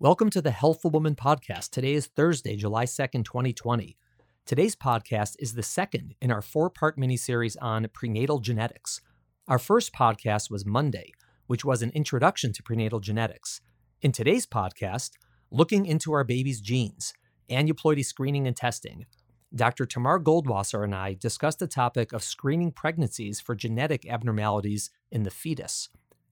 Welcome to the Healthful Woman podcast. Today is Thursday, July 2nd, 2020. Today's podcast is the second in our four part mini series on prenatal genetics. Our first podcast was Monday, which was an introduction to prenatal genetics. In today's podcast, looking into our baby's genes, aneuploidy screening and testing, Dr. Tamar Goldwasser and I discussed the topic of screening pregnancies for genetic abnormalities in the fetus.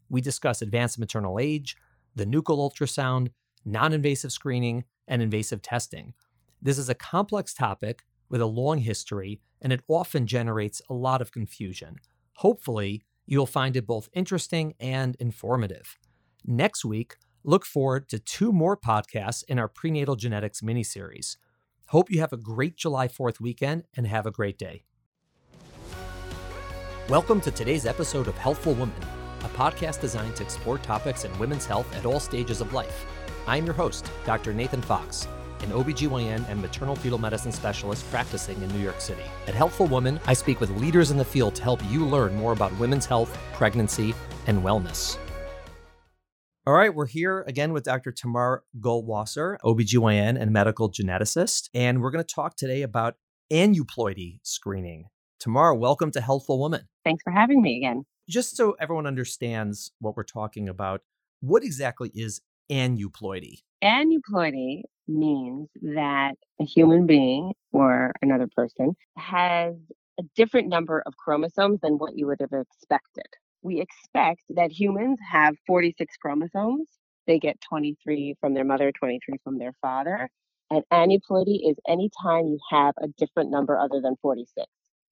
We discuss advanced maternal age, the nuchal ultrasound, non invasive screening, and invasive testing. This is a complex topic with a long history, and it often generates a lot of confusion. Hopefully, you'll find it both interesting and informative. Next week, look forward to two more podcasts in our prenatal genetics miniseries. Hope you have a great July 4th weekend and have a great day. Welcome to today's episode of Healthful Woman, a podcast designed to explore topics in women's health at all stages of life. I'm your host, Dr. Nathan Fox, an OBGYN and maternal fetal medicine specialist practicing in New York City. At Healthful Woman, I speak with leaders in the field to help you learn more about women's health, pregnancy, and wellness. All right, we're here again with Dr. Tamar Goldwasser, OBGYN and medical geneticist, and we're going to talk today about aneuploidy screening. Tamar, welcome to Healthful Woman. Thanks for having me again. Just so everyone understands what we're talking about, what exactly is aneuploidy? Aneuploidy means that a human being or another person has a different number of chromosomes than what you would have expected we expect that humans have 46 chromosomes. They get 23 from their mother, 23 from their father. And aneuploidy is anytime you have a different number other than 46.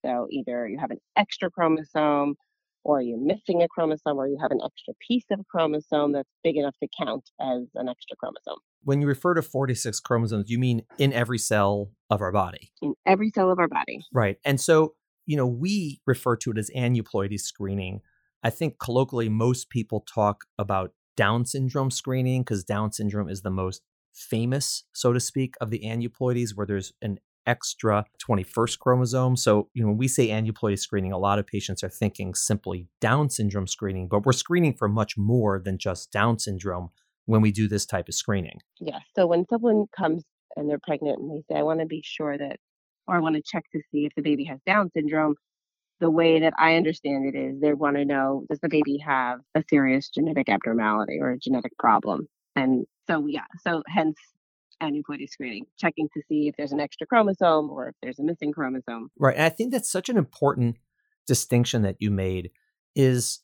So either you have an extra chromosome, or are you're missing a chromosome, or you have an extra piece of a chromosome that's big enough to count as an extra chromosome. When you refer to 46 chromosomes, you mean in every cell of our body? In every cell of our body. Right. And so, you know, we refer to it as aneuploidy screening I think colloquially, most people talk about Down syndrome screening because Down syndrome is the most famous, so to speak, of the aneuploidies, where there's an extra 21st chromosome. So, you know, when we say aneuploidy screening, a lot of patients are thinking simply Down syndrome screening, but we're screening for much more than just Down syndrome when we do this type of screening. Yeah. So when someone comes and they're pregnant and they say, I want to be sure that, or I want to check to see if the baby has Down syndrome, the way that I understand it is they want to know does the baby have a serious genetic abnormality or a genetic problem? And so, yeah, so hence aneuploidy screening, checking to see if there's an extra chromosome or if there's a missing chromosome. Right. And I think that's such an important distinction that you made is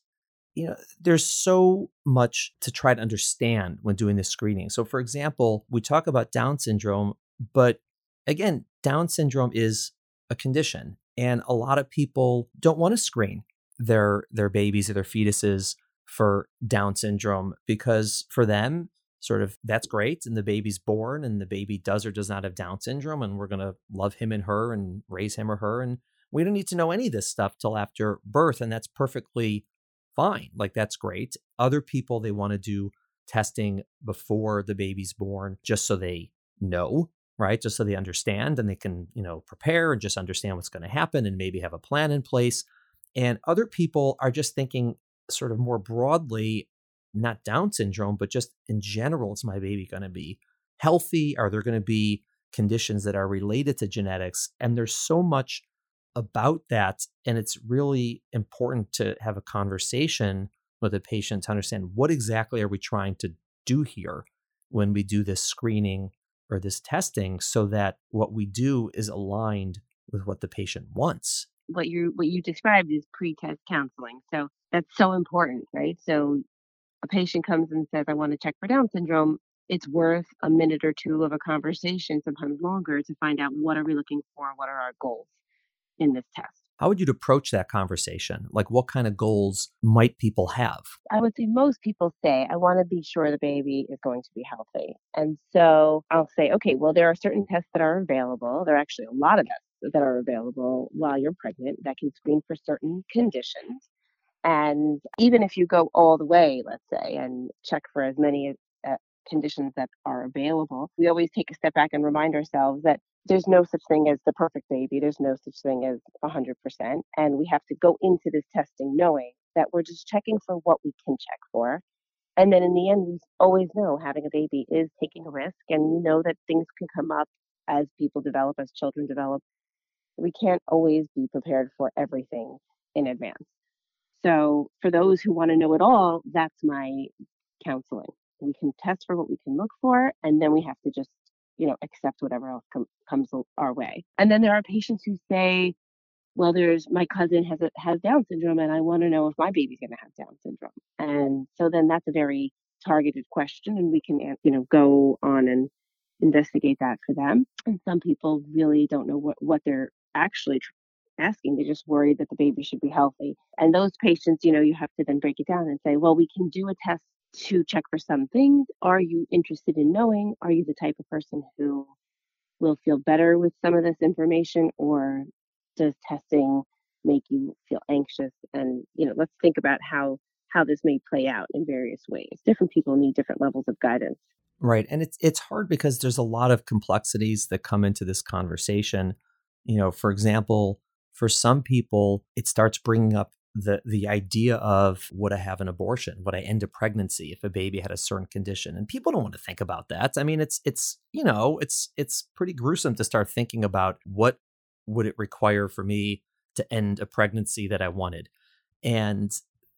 you know there's so much to try to understand when doing this screening so for example we talk about down syndrome but again down syndrome is a condition and a lot of people don't want to screen their their babies or their fetuses for Down syndrome because for them, sort of that's great, and the baby's born, and the baby does or does not have Down syndrome, and we're gonna love him and her and raise him or her, and we don't need to know any of this stuff till after birth, and that's perfectly fine. Like that's great. Other people they want to do testing before the baby's born just so they know right? Just so they understand and they can, you know, prepare and just understand what's going to happen and maybe have a plan in place. And other people are just thinking sort of more broadly, not Down syndrome, but just in general, is my baby going to be healthy? Are there going to be conditions that are related to genetics? And there's so much about that. And it's really important to have a conversation with a patient to understand what exactly are we trying to do here when we do this screening or this testing so that what we do is aligned with what the patient wants. What you what you described is pre-test counseling. So that's so important, right? So a patient comes and says, I want to check for Down syndrome. It's worth a minute or two of a conversation, sometimes longer, to find out what are we looking for, what are our goals in this test. How would you approach that conversation? Like, what kind of goals might people have? I would say most people say, I want to be sure the baby is going to be healthy. And so I'll say, okay, well, there are certain tests that are available. There are actually a lot of tests that are available while you're pregnant that can screen for certain conditions. And even if you go all the way, let's say, and check for as many uh, conditions that are available, we always take a step back and remind ourselves that there's no such thing as the perfect baby. There's no such thing as 100%. And we have to go into this testing knowing that we're just checking for what we can check for. And then in the end, we always know having a baby is taking a risk, and you know that things can come up as people develop, as children develop. We can't always be prepared for everything in advance. So, for those who want to know it all, that's my counseling. We can test for what we can look for, and then we have to just, you know, accept whatever else com- comes our way. And then there are patients who say, well, there's my cousin has a, has Down syndrome, and I want to know if my baby's going to have Down syndrome. And so then that's a very targeted question, and we can you know go on and investigate that for them. And some people really don't know what what they're actually asking. They're just worried that the baby should be healthy. And those patients, you know, you have to then break it down and say, well, we can do a test to check for some things. Are you interested in knowing? Are you the type of person who will feel better with some of this information or does testing make you feel anxious and you know let's think about how how this may play out in various ways different people need different levels of guidance right and it's it's hard because there's a lot of complexities that come into this conversation you know for example for some people it starts bringing up the the idea of would I have an abortion? Would I end a pregnancy if a baby had a certain condition? And people don't want to think about that. I mean, it's it's you know it's it's pretty gruesome to start thinking about what would it require for me to end a pregnancy that I wanted? And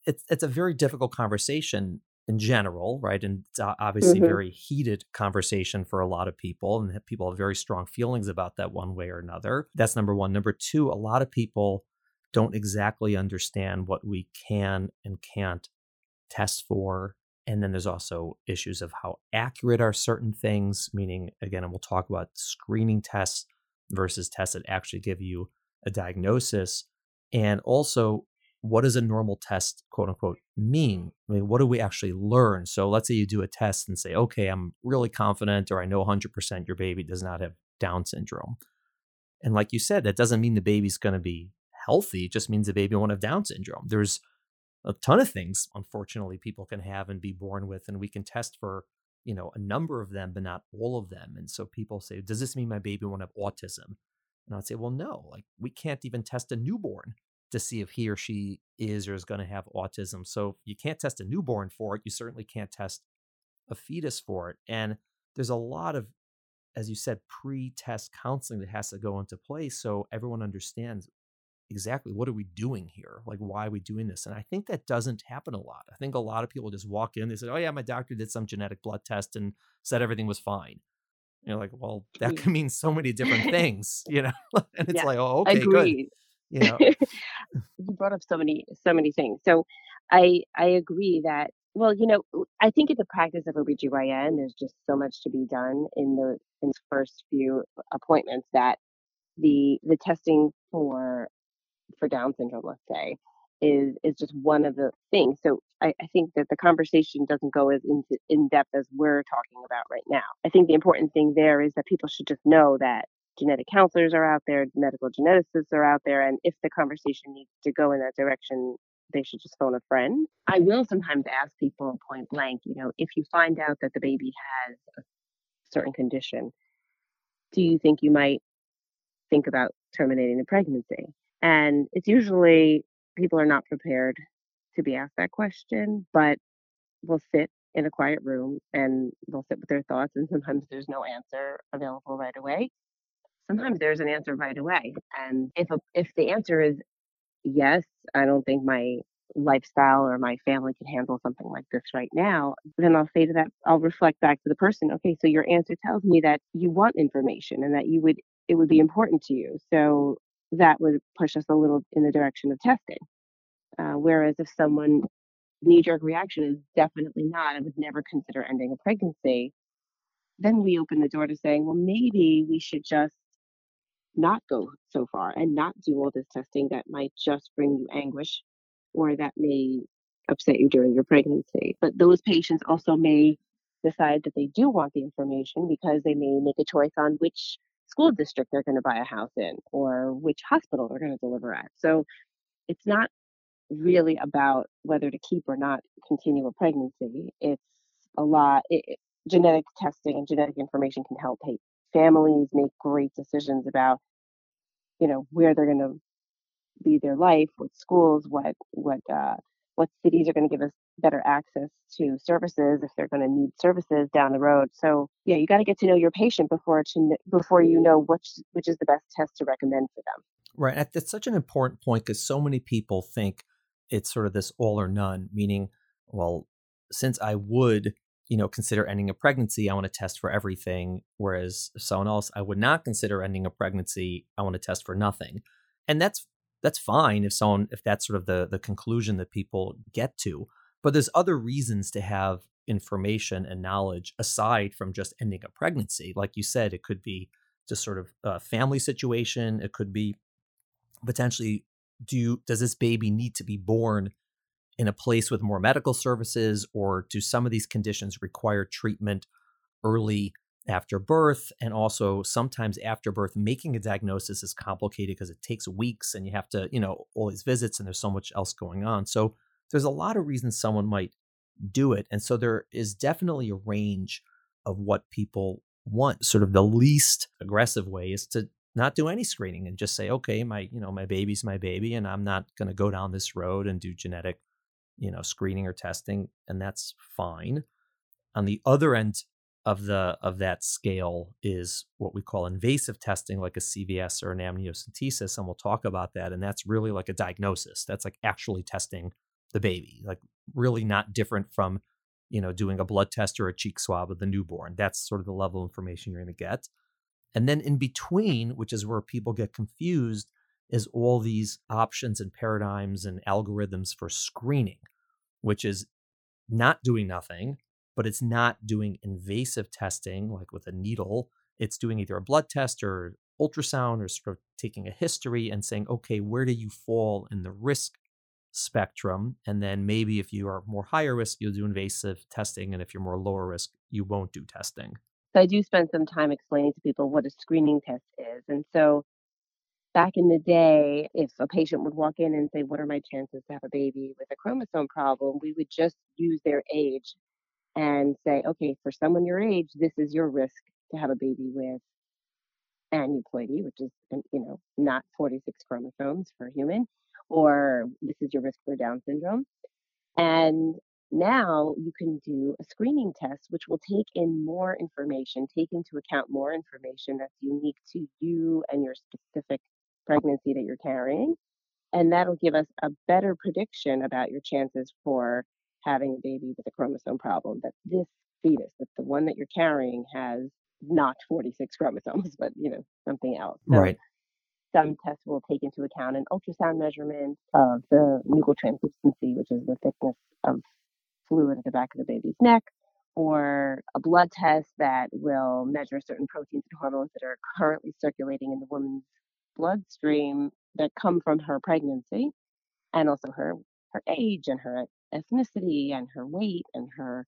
it's it's a very difficult conversation in general, right? And it's obviously mm-hmm. very heated conversation for a lot of people, and people have very strong feelings about that one way or another. That's number one. Number two, a lot of people don't exactly understand what we can and can't test for. And then there's also issues of how accurate are certain things, meaning, again, and we'll talk about screening tests versus tests that actually give you a diagnosis. And also, what does a normal test, quote unquote, mean? I mean, what do we actually learn? So let's say you do a test and say, okay, I'm really confident or I know 100% your baby does not have Down syndrome. And like you said, that doesn't mean the baby's going to be healthy. It just means the baby won't have Down syndrome. There's a ton of things, unfortunately, people can have and be born with, and we can test for you know a number of them but not all of them and so people say does this mean my baby won't have autism and i'd say well no like we can't even test a newborn to see if he or she is or is going to have autism so you can't test a newborn for it you certainly can't test a fetus for it and there's a lot of as you said pre-test counseling that has to go into place so everyone understands exactly what are we doing here? Like, why are we doing this? And I think that doesn't happen a lot. I think a lot of people just walk in, they say, oh, yeah, my doctor did some genetic blood test and said everything was fine. And you're like, well, that can mean so many different things, you know? and it's yeah, like, oh, okay, agreed. good. You know, you brought up so many, so many things. So I, I agree that, well, you know, I think in the practice of OBGYN, there's just so much to be done in the, in the first few appointments that the, the testing for for Down syndrome, let's say, is is just one of the things. So I, I think that the conversation doesn't go as in, in depth as we're talking about right now. I think the important thing there is that people should just know that genetic counselors are out there, medical geneticists are out there, and if the conversation needs to go in that direction, they should just phone a friend. I will sometimes ask people point blank, you know, if you find out that the baby has a certain condition, do you think you might think about terminating the pregnancy? And it's usually people are not prepared to be asked that question, but will sit in a quiet room and they'll sit with their thoughts. And sometimes there's no answer available right away. Sometimes there's an answer right away. And if a, if the answer is yes, I don't think my lifestyle or my family can handle something like this right now, then I'll say to that, I'll reflect back to the person, okay, so your answer tells me that you want information and that you would, it would be important to you. So that would push us a little in the direction of testing. Uh, whereas if someone knee jerk reaction is definitely not, I would never consider ending a pregnancy, then we open the door to saying, well, maybe we should just not go so far and not do all this testing that might just bring you anguish or that may upset you during your pregnancy. But those patients also may decide that they do want the information because they may make a choice on which school district they're going to buy a house in or which hospital they're going to deliver at. So it's not really about whether to keep or not continue a pregnancy. It's a lot. It, genetic testing and genetic information can help families make great decisions about, you know, where they're going to lead their life, what schools, what what uh, what cities are going to give us better access to services if they're going to need services down the road. So yeah, you got to get to know your patient before to before you know which which is the best test to recommend for them. Right. That's such an important point because so many people think it's sort of this all or none, meaning, well, since I would, you know, consider ending a pregnancy, I want to test for everything. Whereas someone else, I would not consider ending a pregnancy, I want to test for nothing. And that's that's fine if someone if that's sort of the the conclusion that people get to. But there's other reasons to have information and knowledge aside from just ending a pregnancy. Like you said, it could be just sort of a family situation. It could be potentially do you, does this baby need to be born in a place with more medical services or do some of these conditions require treatment early after birth? And also sometimes after birth making a diagnosis is complicated because it takes weeks and you have to you know all these visits and there's so much else going on. So there's a lot of reasons someone might do it and so there is definitely a range of what people want. Sort of the least aggressive way is to not do any screening and just say okay my you know my baby's my baby and i'm not going to go down this road and do genetic you know screening or testing and that's fine. On the other end of the of that scale is what we call invasive testing like a cvs or an amniocentesis and we'll talk about that and that's really like a diagnosis. That's like actually testing the baby like really not different from you know doing a blood test or a cheek swab of the newborn. That's sort of the level of information you're going to get. And then in between which is where people get confused is all these options and paradigms and algorithms for screening which is not doing nothing but it's not doing invasive testing like with a needle. It's doing either a blood test or ultrasound or sort of taking a history and saying, okay, where do you fall in the risk spectrum? And then maybe if you are more higher risk, you'll do invasive testing. And if you're more lower risk, you won't do testing. So I do spend some time explaining to people what a screening test is. And so back in the day, if a patient would walk in and say, What are my chances to have a baby with a chromosome problem? we would just use their age and say, okay, for someone your age, this is your risk to have a baby with aneuploidy, which is, you know, not 46 chromosomes for a human, or this is your risk for Down syndrome. And now you can do a screening test, which will take in more information, take into account more information that's unique to you and your specific pregnancy that you're carrying. And that'll give us a better prediction about your chances for having a baby with a chromosome problem, that this fetus, that the one that you're carrying has not 46 chromosomes, but you know, something else. So right. Some tests will take into account an ultrasound measurement of the nuchal translucency, which is the thickness of fluid at the back of the baby's neck, or a blood test that will measure certain proteins and hormones that are currently circulating in the woman's bloodstream that come from her pregnancy and also her her age and her ethnicity and her weight and her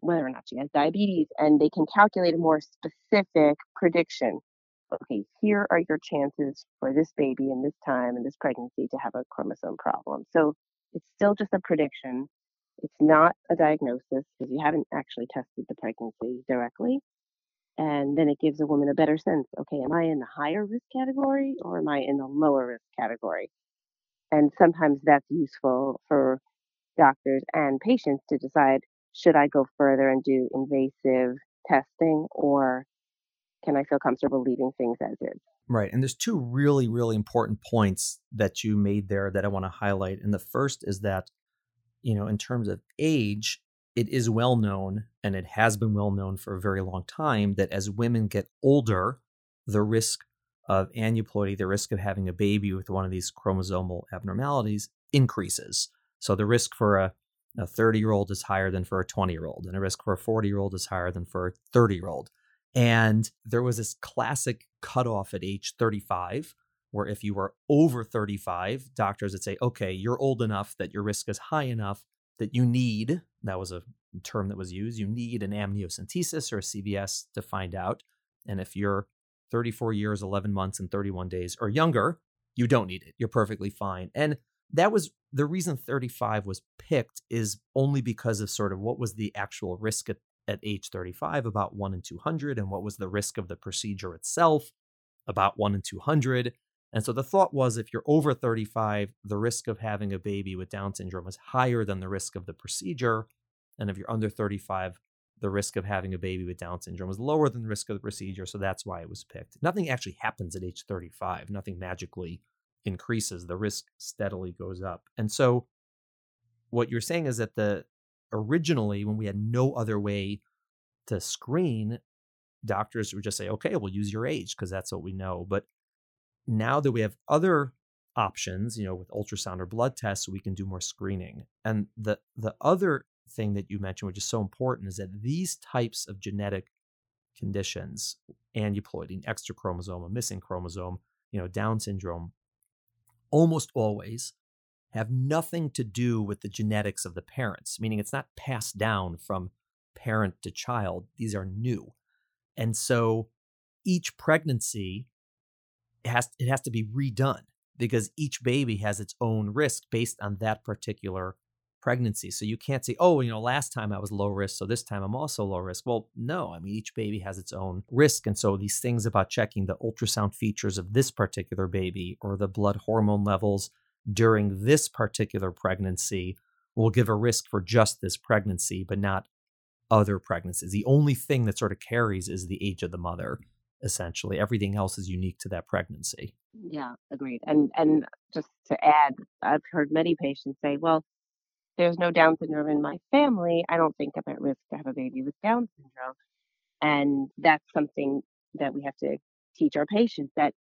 whether or not she has diabetes and they can calculate a more specific prediction. Okay here are your chances for this baby in this time and this pregnancy to have a chromosome problem. So it's still just a prediction. It's not a diagnosis because you haven't actually tested the pregnancy directly and then it gives a woman a better sense okay am i in the higher risk category or am i in the lower risk category and sometimes that's useful for doctors and patients to decide should I go further and do invasive testing or can I feel comfortable leaving things as is? Right. And there's two really, really important points that you made there that I want to highlight. And the first is that, you know, in terms of age, it is well known and it has been well known for a very long time that as women get older, the risk of aneuploidy, the risk of having a baby with one of these chromosomal abnormalities increases. So the risk for a, a 30 year old is higher than for a 20 year old, and the risk for a 40 year old is higher than for a 30 year old. And there was this classic cutoff at age 35, where if you were over 35, doctors would say, okay, you're old enough that your risk is high enough that you need, that was a term that was used, you need an amniocentesis or a CVS to find out. And if you're 34 years, 11 months, and 31 days or younger, you don't need it. You're perfectly fine. And that was the reason 35 was picked is only because of sort of what was the actual risk at, at age 35, about 1 in 200, and what was the risk of the procedure itself, about 1 in 200. And so the thought was if you're over 35, the risk of having a baby with Down syndrome is higher than the risk of the procedure. And if you're under 35, the risk of having a baby with Down syndrome is lower than the risk of the procedure. So that's why it was picked. Nothing actually happens at age 35, nothing magically increases. The risk steadily goes up. And so what you're saying is that the originally, when we had no other way to screen, doctors would just say, okay, we'll use your age because that's what we know. But now that we have other options, you know, with ultrasound or blood tests, we can do more screening. And the the other thing that you mentioned, which is so important, is that these types of genetic conditions, aneuploidy, an extra chromosome, a missing chromosome, you know, Down syndrome, almost always have nothing to do with the genetics of the parents, meaning it's not passed down from parent to child. These are new. And so each pregnancy has it has to be redone because each baby has its own risk based on that particular pregnancy. So you can't say, "Oh, you know, last time I was low risk, so this time I'm also low risk." Well, no. I mean, each baby has its own risk, and so these things about checking the ultrasound features of this particular baby or the blood hormone levels during this particular pregnancy will give a risk for just this pregnancy, but not other pregnancies. The only thing that sort of carries is the age of the mother essentially. Everything else is unique to that pregnancy. Yeah, agreed. And and just to add, I've heard many patients say, "Well, there's no Down syndrome in my family. I don't think I'm at risk to have a baby with Down syndrome." And that's something that we have to teach our patients that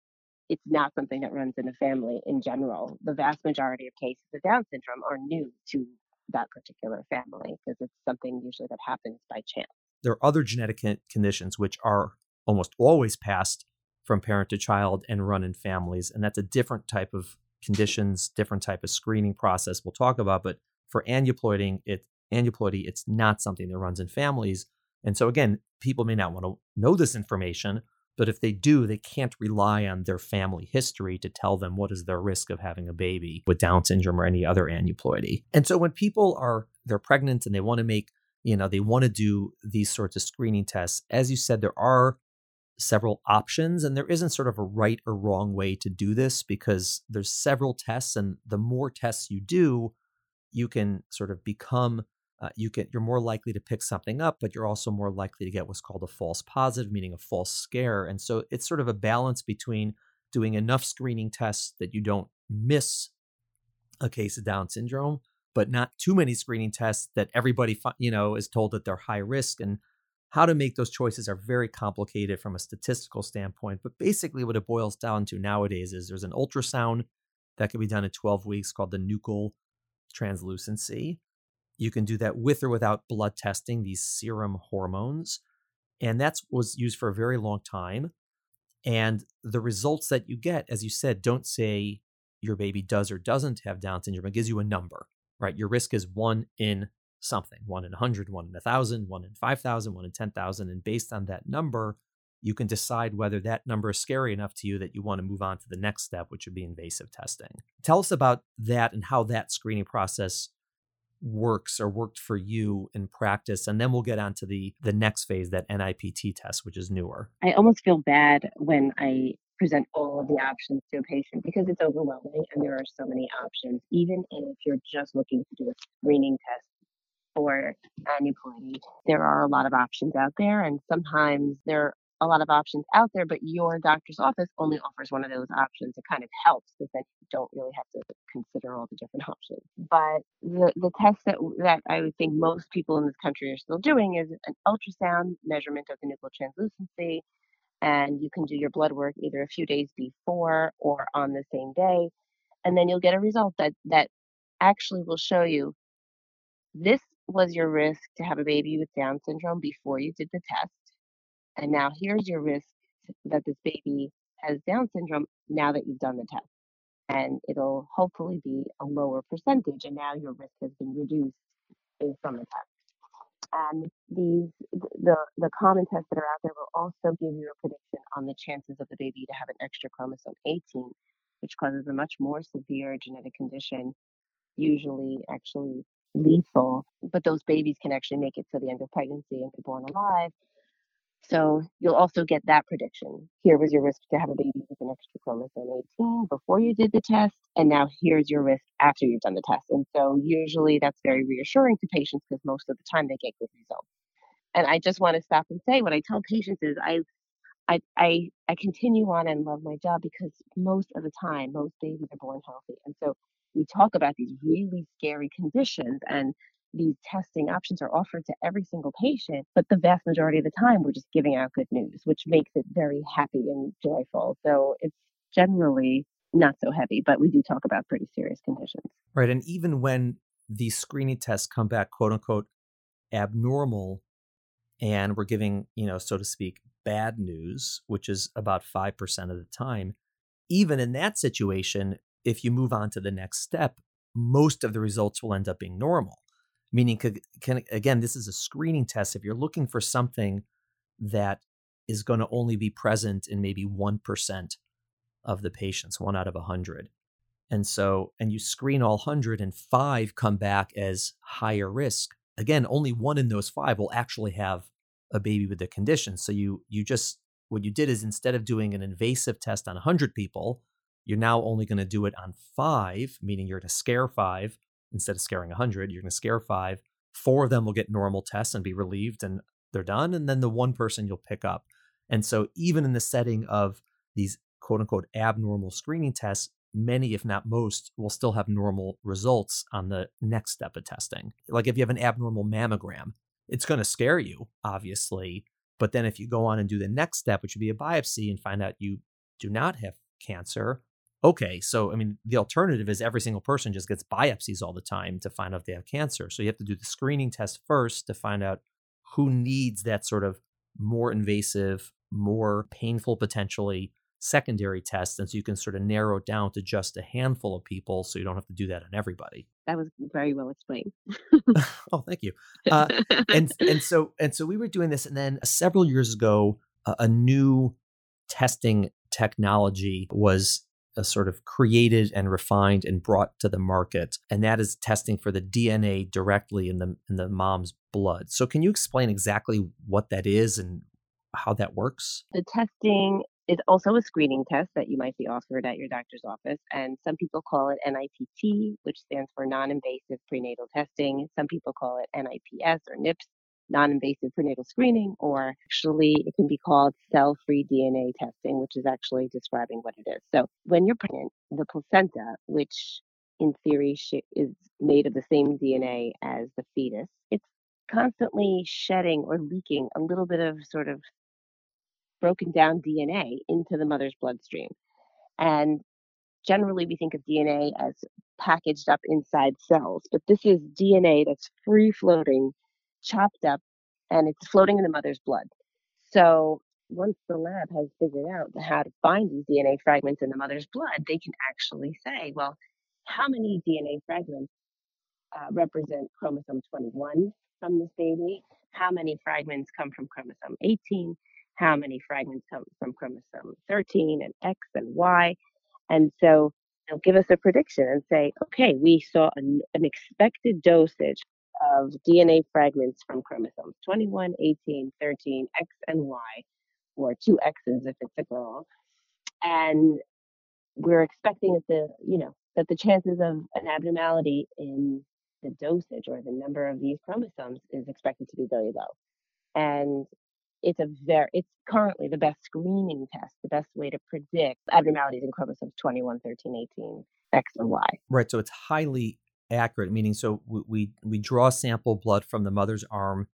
it's not something that runs in a family in general. The vast majority of cases of Down syndrome are new to that particular family because it's something usually that happens by chance. There are other genetic conditions which are almost always passed from parent to child and run in families. And that's a different type of conditions, different type of screening process we'll talk about. But for aneuploiding, it aneuploidy, it's not something that runs in families. And so again, people may not want to know this information, but if they do, they can't rely on their family history to tell them what is their risk of having a baby with Down syndrome or any other aneuploidy. And so when people are they're pregnant and they want to make, you know, they want to do these sorts of screening tests, as you said, there are several options and there isn't sort of a right or wrong way to do this because there's several tests and the more tests you do you can sort of become uh, you can you're more likely to pick something up but you're also more likely to get what's called a false positive meaning a false scare. And so it's sort of a balance between doing enough screening tests that you don't miss a case of down syndrome but not too many screening tests that everybody you know is told that they're high risk and how to make those choices are very complicated from a statistical standpoint. But basically, what it boils down to nowadays is there's an ultrasound that can be done at 12 weeks called the nuchal translucency. You can do that with or without blood testing these serum hormones. And that was used for a very long time. And the results that you get, as you said, don't say your baby does or doesn't have Down syndrome. It gives you a number, right? Your risk is one in something one in 100, one in 1,000, one in 5,000, one in 10,000. And based on that number, you can decide whether that number is scary enough to you that you want to move on to the next step, which would be invasive testing. Tell us about that and how that screening process works or worked for you in practice and then we'll get on to the the next phase that NIPT test which is newer. I almost feel bad when I present all of the options to a patient because it's overwhelming and there are so many options even if you're just looking to do a screening test for aneuploidy. There are a lot of options out there, and sometimes there are a lot of options out there, but your doctor's office only offers one of those options. It kind of helps because then you don't really have to consider all the different options. But the, the test that, that I would think most people in this country are still doing is an ultrasound measurement of the nuchal translucency. And you can do your blood work either a few days before or on the same day. And then you'll get a result that, that actually will show you this was your risk to have a baby with Down syndrome before you did the test. And now here's your risk that this baby has Down syndrome now that you've done the test. And it'll hopefully be a lower percentage. And now your risk has been reduced based on the test. And these the the common tests that are out there will also give you a prediction on the chances of the baby to have an extra chromosome 18, which causes a much more severe genetic condition, usually actually lethal, but those babies can actually make it to the end of pregnancy and be born alive. So you'll also get that prediction. Here was your risk to have a baby with an extra chromosome 18 before you did the test, and now here's your risk after you've done the test. And so usually that's very reassuring to patients because most of the time they get good results. And I just want to stop and say what I tell patients is I I, I I continue on and love my job because most of the time most babies are born healthy. And so we talk about these really scary conditions and these testing options are offered to every single patient, but the vast majority of the time we're just giving out good news, which makes it very happy and joyful. So it's generally not so heavy, but we do talk about pretty serious conditions. Right. And even when these screening tests come back, quote unquote, abnormal, and we're giving, you know, so to speak, bad news, which is about 5% of the time, even in that situation, if you move on to the next step, most of the results will end up being normal. Meaning can, can, again this is a screening test. If you're looking for something that is going to only be present in maybe 1% of the patients one out of 100 and so and you screen all 100 and five come back as higher risk again only one in those five will actually have a baby with the condition. So you you just what you did is instead of doing an invasive test on 100 people you're now only going to do it on five meaning you're going to scare five instead of scaring 100, you're going to scare five. Four of them will get normal tests and be relieved and they're done. And then the one person you'll pick up. And so, even in the setting of these quote unquote abnormal screening tests, many, if not most, will still have normal results on the next step of testing. Like if you have an abnormal mammogram, it's going to scare you, obviously. But then if you go on and do the next step, which would be a biopsy, and find out you do not have cancer, okay, so I mean, the alternative is every single person just gets biopsies all the time to find out if they have cancer. So you have to do the screening test first to find out who needs that sort of more invasive, more painful potentially secondary test. And so you can sort of narrow it down to just a handful of people so you don't have to do that on everybody. That was very well explained. oh, thank you. Uh, and and so and so we were doing this, and then several years ago, uh, a new testing technology was sort of created and refined and brought to the market, and that is testing for the DNA directly in the in the mom's blood. So, can you explain exactly what that is and how that works? The testing is also a screening test that you might be offered at your doctor's office, and some people call it NIPT, which stands for non-invasive prenatal testing. Some people call it NIPS or NIPS, non-invasive prenatal screening, or actually it can be called cell-free DNA testing, which is actually describing what it is. So when you're pregnant, the placenta, which in theory is made of the same DNA as the fetus, it's constantly shedding or leaking a little bit of sort of broken down DNA into the mother's bloodstream. And generally we think of DNA as packaged up inside cells, but this is DNA that's free floating chopped up and it's floating in the mother's blood. So once the lab has figured out how to find these DNA fragments in the mother's blood, they can actually say, well, how many DNA fragments uh, represent chromosome 21 from this baby? How many fragments come from chromosome 18? How many fragments come from chromosome 13 and X and Y? And so they'll give us a prediction and say, okay, we saw an, an expected dosage of DNA fragments from chromosomes 21, 18, 13, X and Y, or two X's if it's a girl. And we're expecting that the, you know, that the chances of an abnormality in the dosage or the number of these chromosomes is expected to be very low. And it's a very it's currently the best screening test, the best way to predict abnormalities in chromosomes 21, 13, 18, X or Y. Right. So it's highly accurate, meaning so we, we, we draw sample blood from the mother's arm,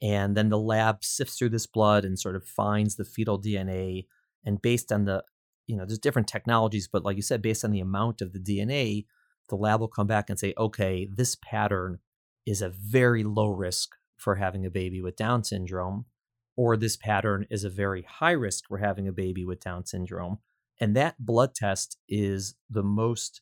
and then the lab sifts through this blood and sort of finds the fetal DNA. And based on the, you know, there's different technologies, but like you said, based on the amount of the DNA, the lab will come back and say, okay, this pattern is a very low risk for having a baby with Down syndrome, or this pattern is a very high risk for having a baby with Down syndrome. And that blood test is the most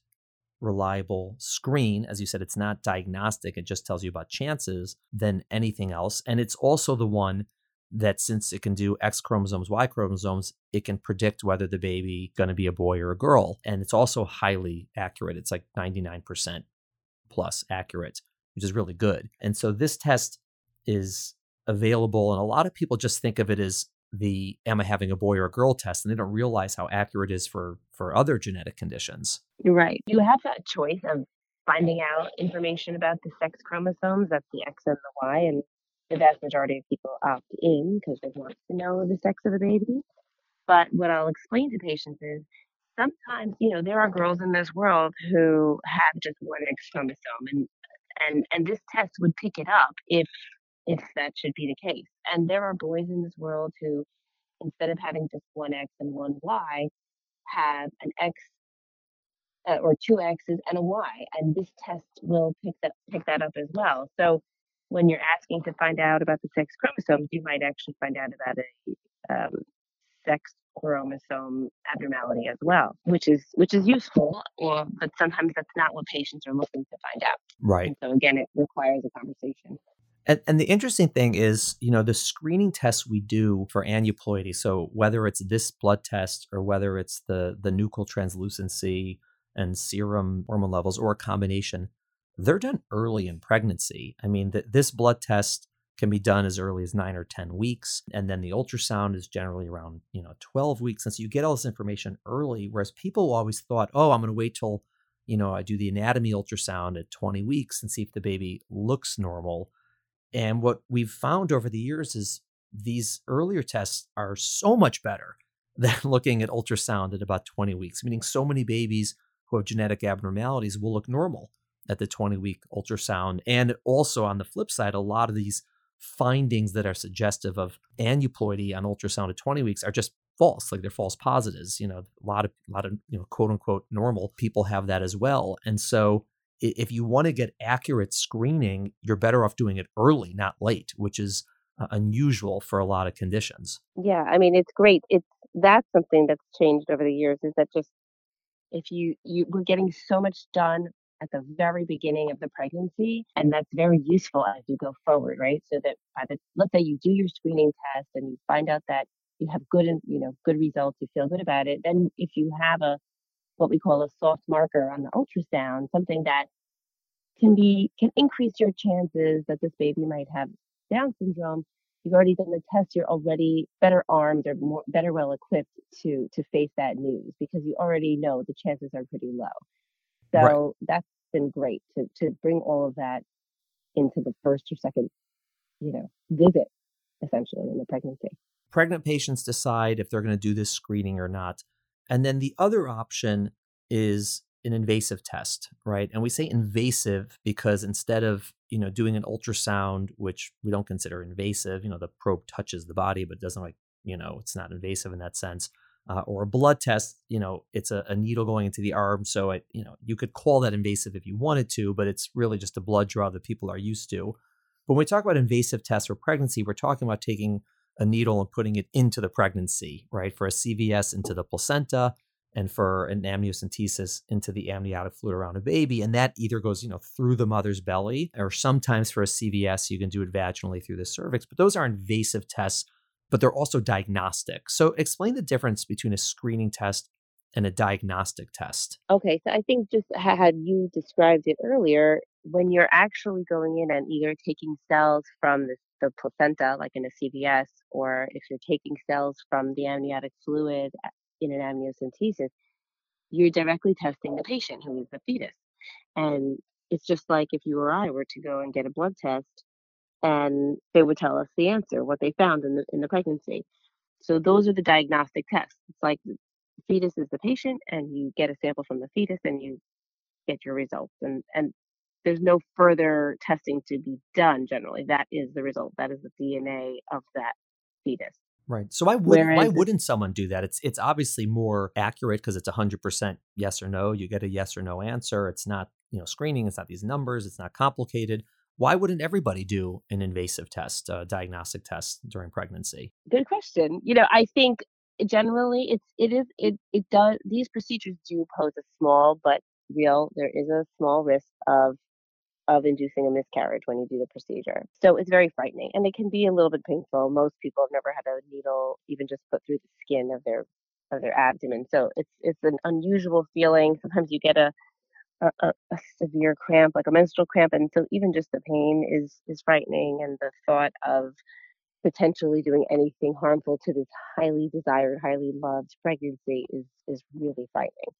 reliable screen. As you said, it's not diagnostic, it just tells you about chances than anything else. And it's also the one that since it can do X chromosomes, Y chromosomes, it can predict whether the baby going to be a boy or a girl. And it's also highly accurate. It's like 99% plus accurate, which is really good. And so this test is available. And a lot of people just think of it as the am I having a boy or a girl test, and they don't realize how accurate it is for for other genetic conditions. You're right. You have that choice of finding out information about the sex chromosomes, that's the X and the Y, and the vast majority of people opt in because they want to know the sex of the baby. But what I'll explain to patients is sometimes, you know, there are girls in this world who have just one X chromosome and and and this test would pick it up if if that should be the case. And there are boys in this world who, instead of having just one X and one Y, have an X uh, or two X's and a Y, and this test will pick that pick that up as well. So when you're asking to find out about the sex chromosomes, you might actually find out about a um, sex chromosome abnormality as well, which is which is useful, or but sometimes that's not what patients are looking to find out. Right. And so again, it requires a conversation. And, and the interesting thing is, you know, the screening tests we do for aneuploidy. So whether it's this blood test or whether it's the the nuchal translucency and serum hormone levels or a combination, they're done early in pregnancy. I mean, th- this blood test can be done as early as nine or 10 weeks. And then the ultrasound is generally around, you know, 12 weeks. And so you get all this information early, whereas people always thought, oh, I'm going to wait till, you know, I do the anatomy ultrasound at 20 weeks and see if the baby looks normal. And what we've found over the years is these earlier tests are so much better than looking at ultrasound at about 20 weeks, meaning so many babies who have genetic abnormalities will look normal at the 20 week ultrasound. And also on the flip side, a lot of these findings that are suggestive of aneuploidy on ultrasound at 20 weeks are just false like they're false positives you know a lot of a lot of you know quote unquote normal people have that as well and so if you want to get accurate screening you're better off doing it early not late which is uh, unusual for a lot of conditions yeah i mean it's great it's that's something that's changed over the years is that just if you you we're getting so much done at the very beginning of the pregnancy. And that's very useful as you go forward, right? So that by the, let's say you do your screening test and you find out that you have good, and you know, good results, you feel good about it. Then if you have a, what we call a soft marker on the ultrasound, something that can be, can increase your chances that this baby might have Down syndrome, you've already done the test you're already better armed or more better well equipped to to face that news because you already know the chances are pretty low so right. that's been great to to bring all of that into the first or second, you know, visit essentially in the pregnancy. Pregnant patients decide if they're going to do this screening or not. And then the other option is an invasive test, right? And we say invasive because instead of, you know, doing an ultrasound, which we don't consider invasive, you know, the probe touches the body but doesn't like, you know, it's not invasive in that sense uh, or a blood test, you know, it's a, a, needle going into the arm. So it, you know, you could call that invasive if you wanted to, but it's really just a blood draw that people are used to. But when we talk about invasive tests for pregnancy, we're talking about taking a needle and putting it into the pregnancy, right? For a CVS into the placenta and for an amniocentesis into the amniotic fluid around a baby. And that either goes, you know, through the mother's belly or sometimes for a CVS, you can do it vaginally through the cervix. But those are invasive tests but they're also diagnostic. So explain the difference between a screening test and a diagnostic test. Okay, so I think just had you described it earlier, when you're actually going in and either taking cells from the, the placenta, like in a CVS, or if you're taking cells from the amniotic fluid uh, in an amniocentesis, you're directly testing the patient who is the fetus. And it's just like if you or I were to go and get a blood test and they would tell us the answer, what they found in the in the pregnancy. So those are the diagnostic tests. It's like the fetus is the patient, and you get a sample from the fetus, and you get your results. And and there's no further testing to be done. Generally, that is the result. That is the DNA of that fetus. Right. So why would Whereas why wouldn't someone do that? It's it's obviously more accurate because it's hundred percent yes or no. You get a yes or no answer. It's not you know screening. It's not these numbers. It's not complicated why wouldn't everybody do an invasive test, a diagnostic test during pregnancy? Good question. You know, I think generally it's it is it it does these procedures do pose a small but real there is a small risk of of inducing a miscarriage when you do the procedure. So it's very frightening and it can be a little bit painful. Most people have never had a needle even just put through the skin of their of their abdomen. So it's it's an unusual feeling. Sometimes you get a a, a, severe cramp, like a menstrual cramp, and so even just the pain is is frightening, and the thought of potentially doing anything harmful to this highly desired, highly loved pregnancy is is really frightening.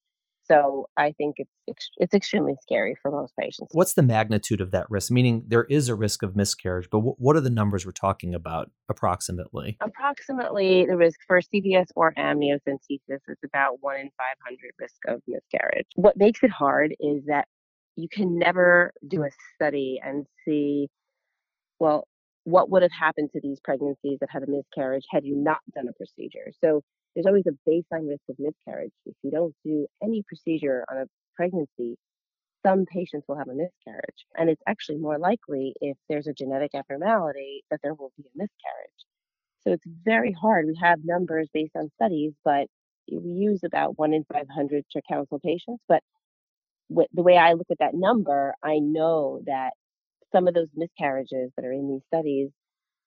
So I think it's it's extremely scary for most patients. What's the magnitude of that risk? Meaning there is a risk of miscarriage, but what are the numbers we're talking about approximately? Approximately, the risk for CVS or amniocentesis is about one in 500 risk of miscarriage. What makes it hard is that you can never do a study and see, well, what would have happened to these pregnancies that had a miscarriage had you not done a procedure. So there's always a baseline risk of miscarriage. If you don't do any procedure on a pregnancy, some patients will have a miscarriage. And it's actually more likely if there's a genetic abnormality that there will be a miscarriage. So it's very hard. We have numbers based on studies, but we use about one in 500 to counsel patients. But the way I look at that number, I know that some of those miscarriages that are in these studies,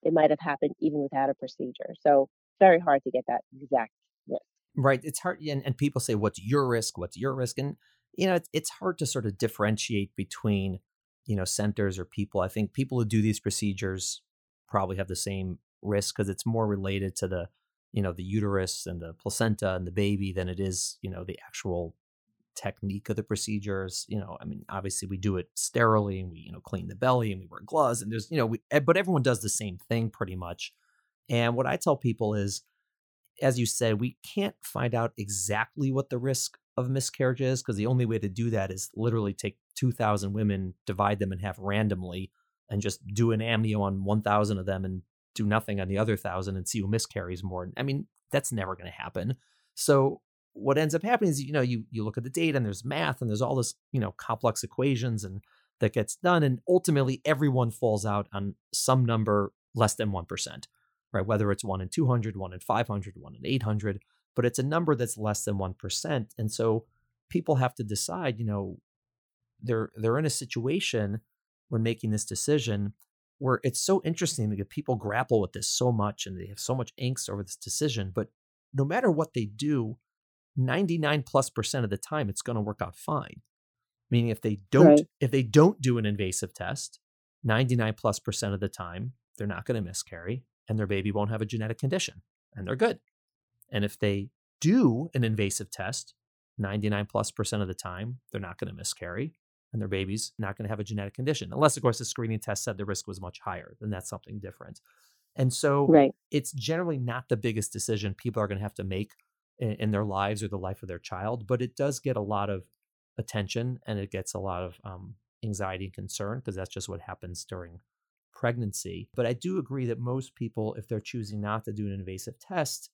it might have happened even without a procedure. So very hard to get that exact risk. Right. It's hard. And, and people say, what's your risk? What's your risk? And, you know, it's, it's hard to sort of differentiate between, you know, centers or people. I think people who do these procedures probably have the same risk because it's more related to the, you know, the uterus and the placenta and the baby than it is, you know, the actual technique of the procedures. You know, I mean, obviously we do it sterilely and we, you know, clean the belly and we wear gloves and there's, you know, we, eh, but everyone does the same thing pretty much. And what I tell people is, as you said, we can't find out exactly what the risk of miscarriage is because the only way to do that is literally take 2,000 women, divide them in half randomly, and just do an amnio on 1,000 of them and do nothing on the other 1,000 and see who miscarries more. I mean, that's never going to happen. So what ends up happening is, you know, you you look at the data and there's math and there's all this, you know, complex equations and that gets done, and ultimately everyone falls out on some number less than one percent right? Whether it's one in 200, one in 500, one in 800, but it's a number that's less than 1%. And so people have to decide, you know, they're they're in a situation when making this decision where it's so interesting because people grapple with this so much and they have so much angst over this decision, but no matter what they do, 99 plus percent of the time it's going to work out fine. Meaning if they don't right. if they don't do an invasive test, 99 plus percent of the time they're not going to miscarry and their baby won't have a genetic condition and they're good. And if they do an invasive test, 99 plus percent of the time, they're not going to miscarry and their baby's not going to have a genetic condition. Unless, of course, the screening test said the risk was much higher, then that's something different. And so right. it's generally not the biggest decision people are going to have to make in, in, their lives or the life of their child, but it does get a lot of attention and it gets a lot of um, anxiety and concern because that's just what happens during pregnancy. But I do agree that most people, if they're choosing not to do an invasive test,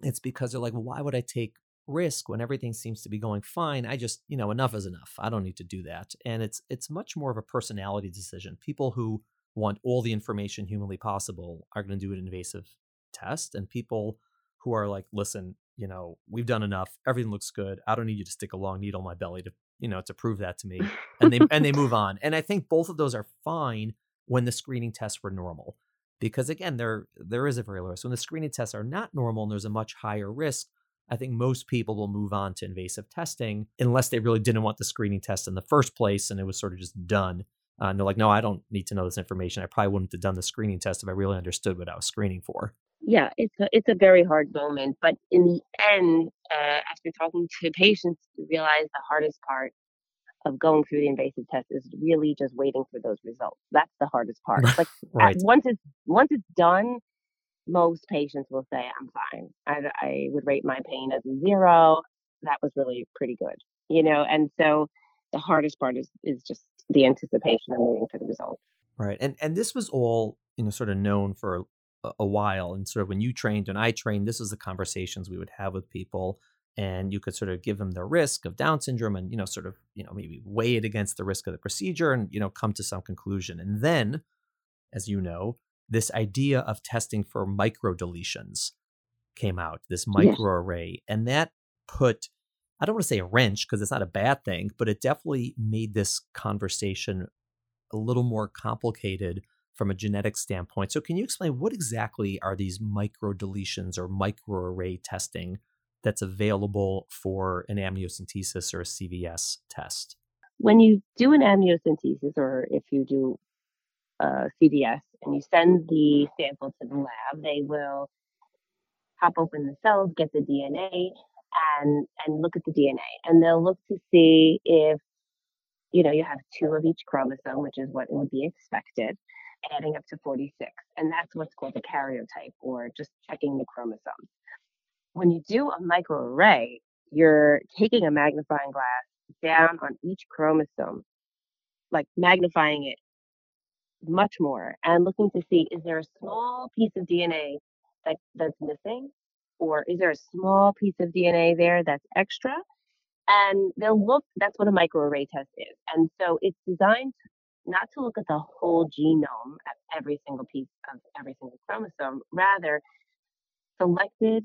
it's because they're like, well, why would I take risk when everything seems to be going fine? I just, you know, enough is enough. I don't need to do that. And it's it's much more of a personality decision. People who want all the information humanly possible are going to do an invasive test, and people who are like, listen, you know, we've done enough. Everything looks good. I don't need you to stick a long needle in my belly to, you know, to prove that to me. And they and they move on. And I think both of those are fine when the screening tests were normal. Because again, there there is a very low risk. When the screening tests are not normal and there's a much higher risk, I think most people will move on to invasive testing unless they really didn't want the screening test in the first place and it was sort of just done. Uh, and they're like, no, I don't need to know this information. I probably wouldn't have done the screening test if I really understood what I was screening for. Yeah, it's a, it's a very hard moment. But in the end, uh, after talking to patients, you realize the hardest part of going through the invasive test is really just waiting for those results. That's the hardest part. Like right. once it's once it's done, most patients will say, "I'm fine." I, I would rate my pain as a zero. That was really pretty good, you know. And so the hardest part is is just the anticipation and waiting for the results. Right, and and this was all you know sort of known for a, a while, and sort of when you trained and I trained, this was the conversations we would have with people and you could sort of give them the risk of down syndrome and you know sort of you know maybe weigh it against the risk of the procedure and you know come to some conclusion. And then as you know this idea of testing for micro deletions came out this microarray. And that put i don't want to say a wrench because it's not a bad thing but it definitely made this conversation a little more complicated from a genetic standpoint. So can you explain what exactly are these micro deletions or microarray testing that's available for an amniocentesis or a CVS test? when you do an amniocentesis or if you do a CVS and you send the sample to the lab, they will pop open the cells, get the DNA, and and look at the DNA, and they'll look to see if you know you have two of each chromosome, which is what would be expected, adding up to 46, and that's what's called a karyotype, or just checking the chromosomes. When you do a microarray, you're taking a magnifying glass down on each chromosome, like magnifying it much more and looking to see is there a small piece of DNA that, that's missing? Or is there a small piece of DNA there that's extra? And they'll look, that's what a microarray test is. And so it's designed not to look at the whole genome at every single piece of every single chromosome, rather, selected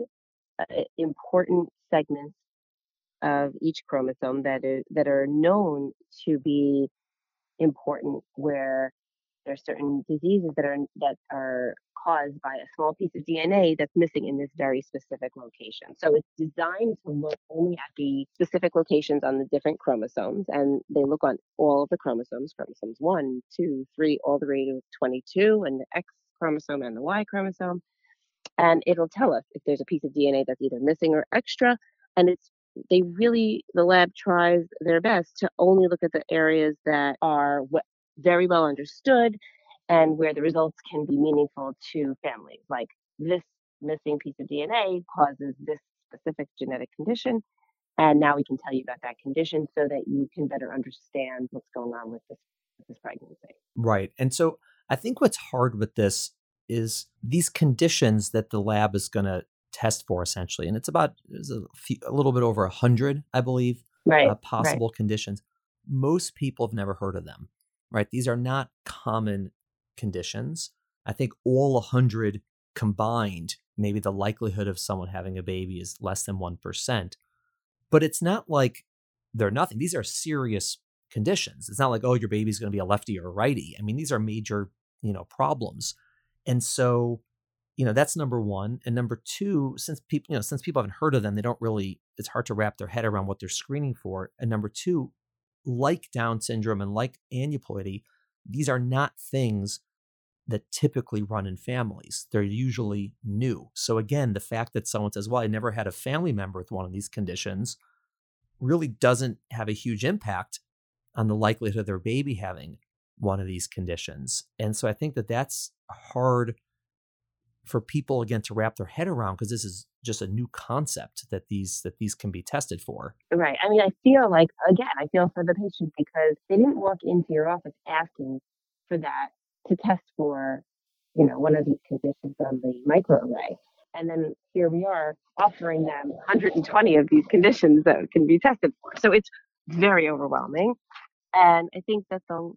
important segments of each chromosome that is that are known to be important where there's certain diseases that are that are caused by a small piece of DNA that's missing in this very specific location. So it's designed to look only at the specific locations on the different chromosomes, and they look on all of the chromosomes, chromosomes one, two, three, all the way to 22, and the X chromosome and the Y chromosome. And it'll tell us if there's a piece of DNA that's either missing or extra. And it's they really the lab tries their best to only look at the areas that are very well understood and where the results can be meaningful to families. Like this missing piece of DNA causes this specific genetic condition. And now we can tell you about that condition so that you can better understand what's going on with this, with this pregnancy. Right. And so I think what's hard with this is these conditions that the lab is going to test for essentially. And it's about it's a, few, a little bit over a hundred, I believe, right, uh, possible right. conditions. Most people have never heard of them right? These are not common conditions. I think all 100 combined, maybe the likelihood of someone having a baby is less than 1%. But it's not like they're nothing. These are serious conditions. It's not like, oh, your baby's going to be a lefty or a righty. I mean, these are major, you know, problems. And so, you know, that's number one. And number two, since people, you know, since people haven't heard of them, they don't really, it's hard to wrap their head around what they're screening for. And number two, like Down syndrome and like aneuploidy, these are not things that typically run in families. They're usually new. So, again, the fact that someone says, Well, I never had a family member with one of these conditions really doesn't have a huge impact on the likelihood of their baby having one of these conditions. And so I think that that's hard for people again to wrap their head around because this is just a new concept that these that these can be tested for. Right. I mean, I feel like again, I feel for the patient because they didn't walk into your office asking for that to test for, you know, one of these conditions on the microarray. And then here we are offering them 120 of these conditions that can be tested for. So it's very overwhelming. And I think that the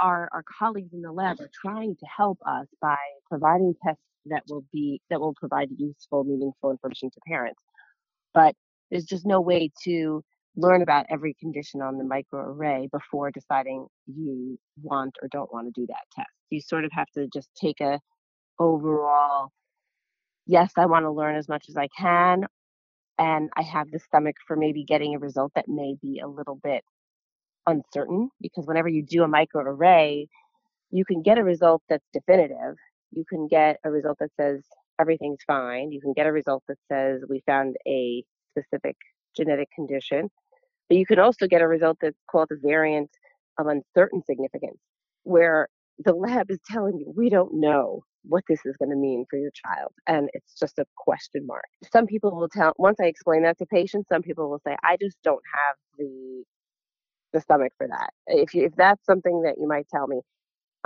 our, our colleagues in the lab are trying to help us by providing tests that will be that will provide useful, meaningful information to parents. But there's just no way to learn about every condition on the microarray before deciding you want or don't want to do that test. You sort of have to just take a overall yes, I want to learn as much as I can and I have the stomach for maybe getting a result that may be a little bit uncertain because whenever you do a microarray, you can get a result that's definitive you can get a result that says everything's fine. You can get a result that says we found a specific genetic condition. But you can also get a result that's called a variant of uncertain significance, where the lab is telling you we don't know what this is going to mean for your child and it's just a question mark some people will tell once i explain that to patients some people will say i just don't have the the stomach for that if you, if that's something that you might tell me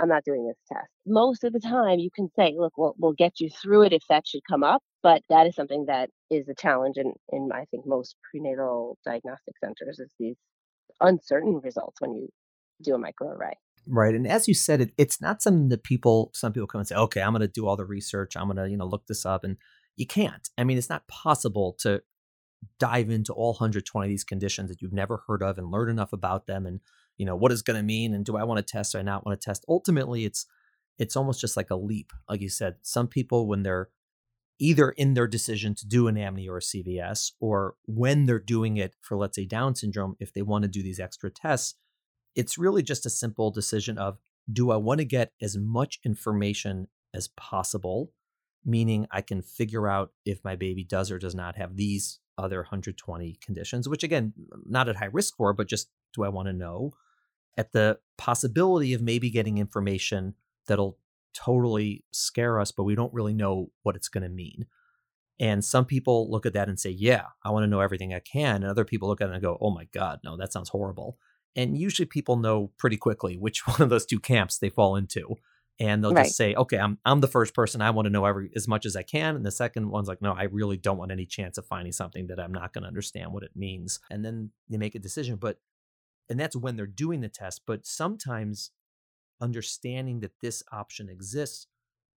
I'm not doing this test. Most of the time, you can say, look, we'll, we'll get you through it if that should come up. But that is something that is a challenge in, in I think, most prenatal diagnostic centers is these uncertain results when you do a microarray. Right. And as you said, it, it's not something that people, some people come and say, okay, I'm going to do all the research. I'm going to, you know, look this up. And you can't. I mean, it's not possible to dive into all 120 of these conditions that you've never heard of and learn enough about them and you know what is going to mean and do i want to test or I not want to test ultimately it's it's almost just like a leap like you said some people when they're either in their decision to do an amnio or a cvs or when they're doing it for let's say down syndrome if they want to do these extra tests it's really just a simple decision of do I want to get as much information as possible? Meaning, I can figure out if my baby does or does not have these other 120 conditions, which again, not at high risk for, but just do I want to know? At the possibility of maybe getting information that'll totally scare us, but we don't really know what it's going to mean. And some people look at that and say, Yeah, I want to know everything I can. And other people look at it and go, Oh my God, no, that sounds horrible. And usually people know pretty quickly which one of those two camps they fall into. And they'll right. just say, okay, I'm I'm the first person. I want to know every as much as I can. And the second one's like, no, I really don't want any chance of finding something that I'm not going to understand what it means. And then they make a decision. But and that's when they're doing the test. But sometimes understanding that this option exists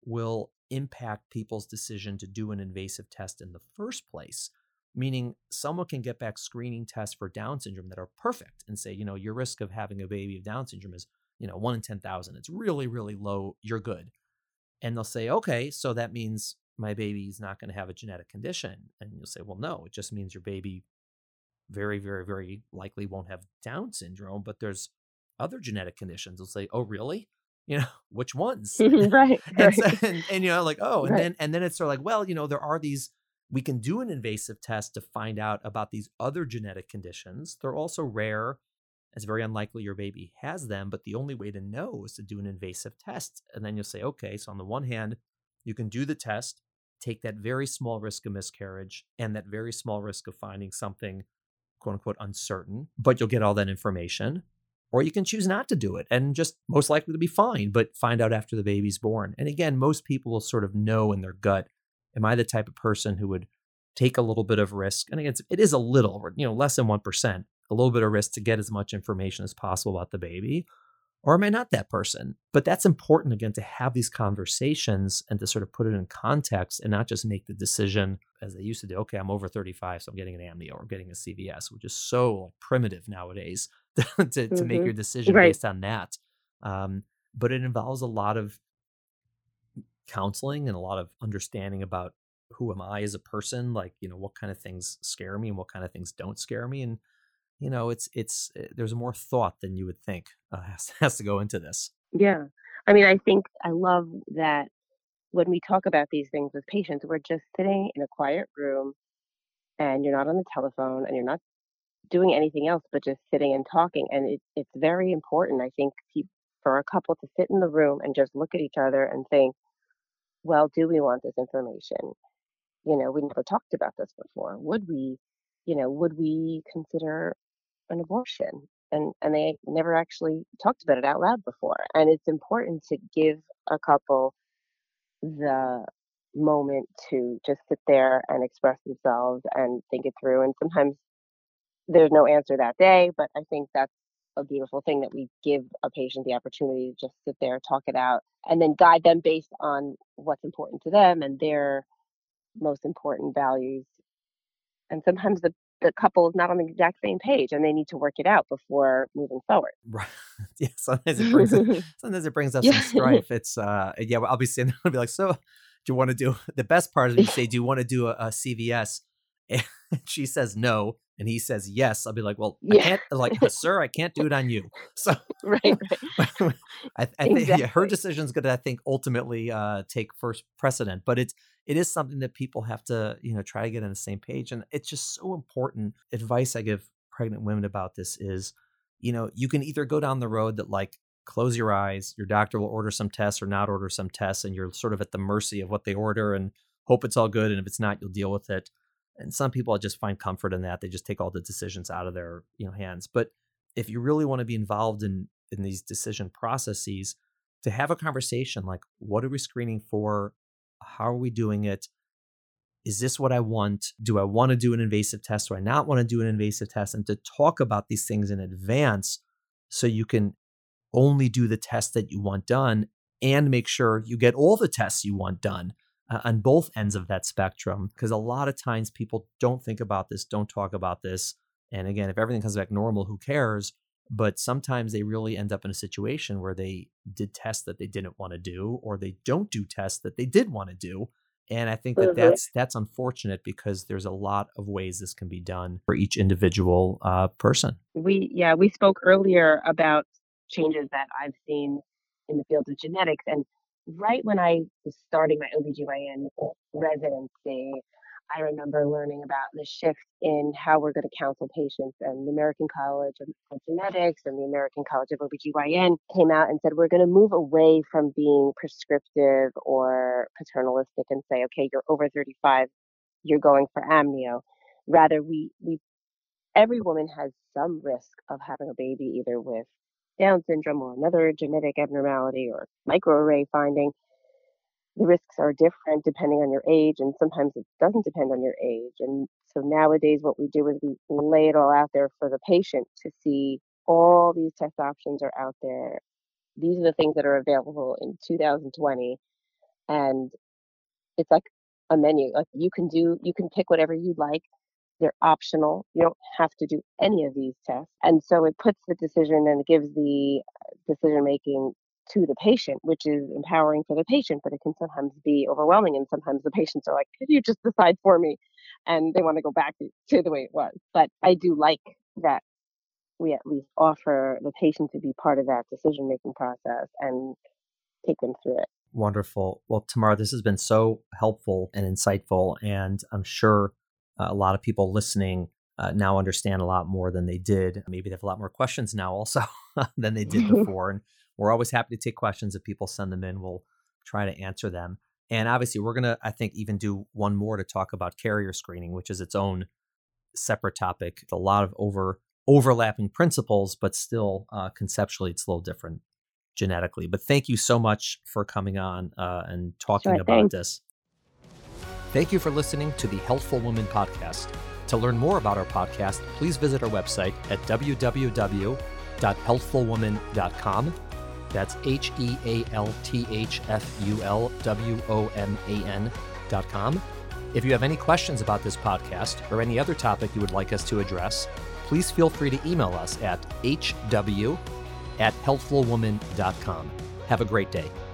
will impact people's decision to do an invasive test in the first place meaning someone can get back screening tests for Down syndrome that are perfect and say, you know, your risk of having a baby of Down syndrome is, you know, one in 10,000. It's really, really low. You're good. And they'll say, okay, so that means my baby's not going to have a genetic condition. And you'll say, well, no, it just means your baby very, very, very likely won't have Down syndrome, but there's other genetic conditions. They'll say, oh, really? You know, which ones? right. and, right. So, and, and, you know, like, oh, and right. then, and then it's sort of like, well, you know, there are these we can do an invasive test to find out about these other genetic conditions. They're also rare. It's very unlikely your baby has them, but the only way to know is to do an invasive test. And then you'll say, okay, so on the one hand, you can do the test, take that very small risk of miscarriage and that very small risk of finding something quote unquote uncertain, but you'll get all that information. Or you can choose not to do it and just most likely to be fine, but find out after the baby's born. And again, most people will sort of know in their gut Am I the type of person who would take a little bit of risk? And again, it is a little, you know, less than 1%, a little bit of risk to get as much information as possible about the baby. Or am I not that person? But that's important, again, to have these conversations and to sort of put it in context and not just make the decision as they used to do. Okay, I'm over 35, so I'm getting an amnio or getting a CVS, which is so like, primitive nowadays to, to, mm-hmm. to, make mm-hmm. your decision right. based on that. Um, but it involves a lot of counseling and a lot of understanding about who am I as a person, like, you know, what kind of things scare me and what kind of things don't scare me. And, you know, it's, it's, eh, there's more thought than you would think uh, has, has to go into this. Yeah. I mean, I think I love that when we talk about these things with patients, we're just sitting in a quiet room and you're not on the telephone and you're not doing anything else but just sitting and talking. And it, it's very important, I think, for a couple to sit in the room and just look at each other and think, well, do we want this information? You know, we never talked about this before. Would we, you know, would we consider an abortion? And and they never actually talked about it out loud before. And it's important to give a couple the moment to just sit there and express themselves and think it through. And sometimes there's no answer that day, but I think that's a beautiful thing that we give a patient the opportunity to just sit there, talk it out, and then guide them based on what's important to them and their most important values. And sometimes the, the couple is not on the exact same page and they need to work it out before moving forward. Right. Yeah. Sometimes it brings up, sometimes it brings up some strife. It's uh yeah, I'll be saying I'll be like, so do you want to do the best part is you say, Do you want to do a, a CVS? And she says no and he says yes, I'll be like, well, yeah. I can't, like, sir, I can't do it on you. So, right, right. I, I think yeah, her decision is going to, I think, ultimately uh, take first precedent. But it's it is something that people have to, you know, try to get on the same page, and it's just so important. Advice I give pregnant women about this is, you know, you can either go down the road that like close your eyes, your doctor will order some tests or not order some tests, and you're sort of at the mercy of what they order and hope it's all good, and if it's not, you'll deal with it and some people just find comfort in that they just take all the decisions out of their you know hands but if you really want to be involved in in these decision processes to have a conversation like what are we screening for? How are we doing it? Is this what i want? Do i want to do an invasive test? Do i not want to do an invasive test? And to talk about these things in advance so you can only do the test that you want done and make sure you get all the tests you want done uh, on both ends of that spectrum because a lot of times people don't think about this, don't talk about this. And again, if everything comes back normal, who cares? But sometimes they really end up in a situation where they did tests that they didn't want to do, or they don't do tests that they did want to do. And I think that mm-hmm. that's that's unfortunate because there's a lot of ways this can be done for each individual uh, person. We yeah we spoke earlier about changes that I've seen in the field of genetics, and right when I was starting my OBGYN residency, I remember learning about the shift in how we're going to counsel patients. And the American College of Genetics and the American College of OBGYN came out and said, we're going to move away from being prescriptive or paternalistic and say, okay, you're over 35, you're going for amnio. Rather, we, we every woman has some risk of having a baby either with Down syndrome or another genetic abnormality or microarray finding the risks are different depending on your age, and sometimes it doesn't depend on your age. And so nowadays, what we do is we lay it all out there for the patient to see all these test options are out there. These are the things that are available in 2020, and it's like a menu. Like you can do, you can pick whatever you like. They're optional. You don't have to do any of these tests. And so it puts the decision and it gives the uh, decision making to the patient, which is empowering for the patient, but it can sometimes be overwhelming. And sometimes the patients are like, could you just decide for me? And they want to go back to the way it was. But I do like that we at least offer the patient to be part of that decision making process and take them through it. Wonderful. Well, Tamara, this has been so helpful and insightful. And I'm sure uh, a lot of people listening uh, now understand a lot more than they did. Maybe they have a lot more questions now also than they did before. and we're always happy to take questions if people send them in. We'll try to answer them. And obviously, we're going to, I think, even do one more to talk about carrier screening, which is its own separate topic. A lot of over overlapping principles, but still uh, conceptually, it's a little different genetically. But thank you so much for coming on uh, and talking sure, about thanks. this. Thank you for listening to the Healthful Woman podcast. To learn more about our podcast, please visit our website at www.healthfulwoman.com that's H E A L T H F U L W O M A N dot com. If you have any questions about this podcast or any other topic you would like us to address, please feel free to email us at hw at healthfulwoman.com. Have a great day.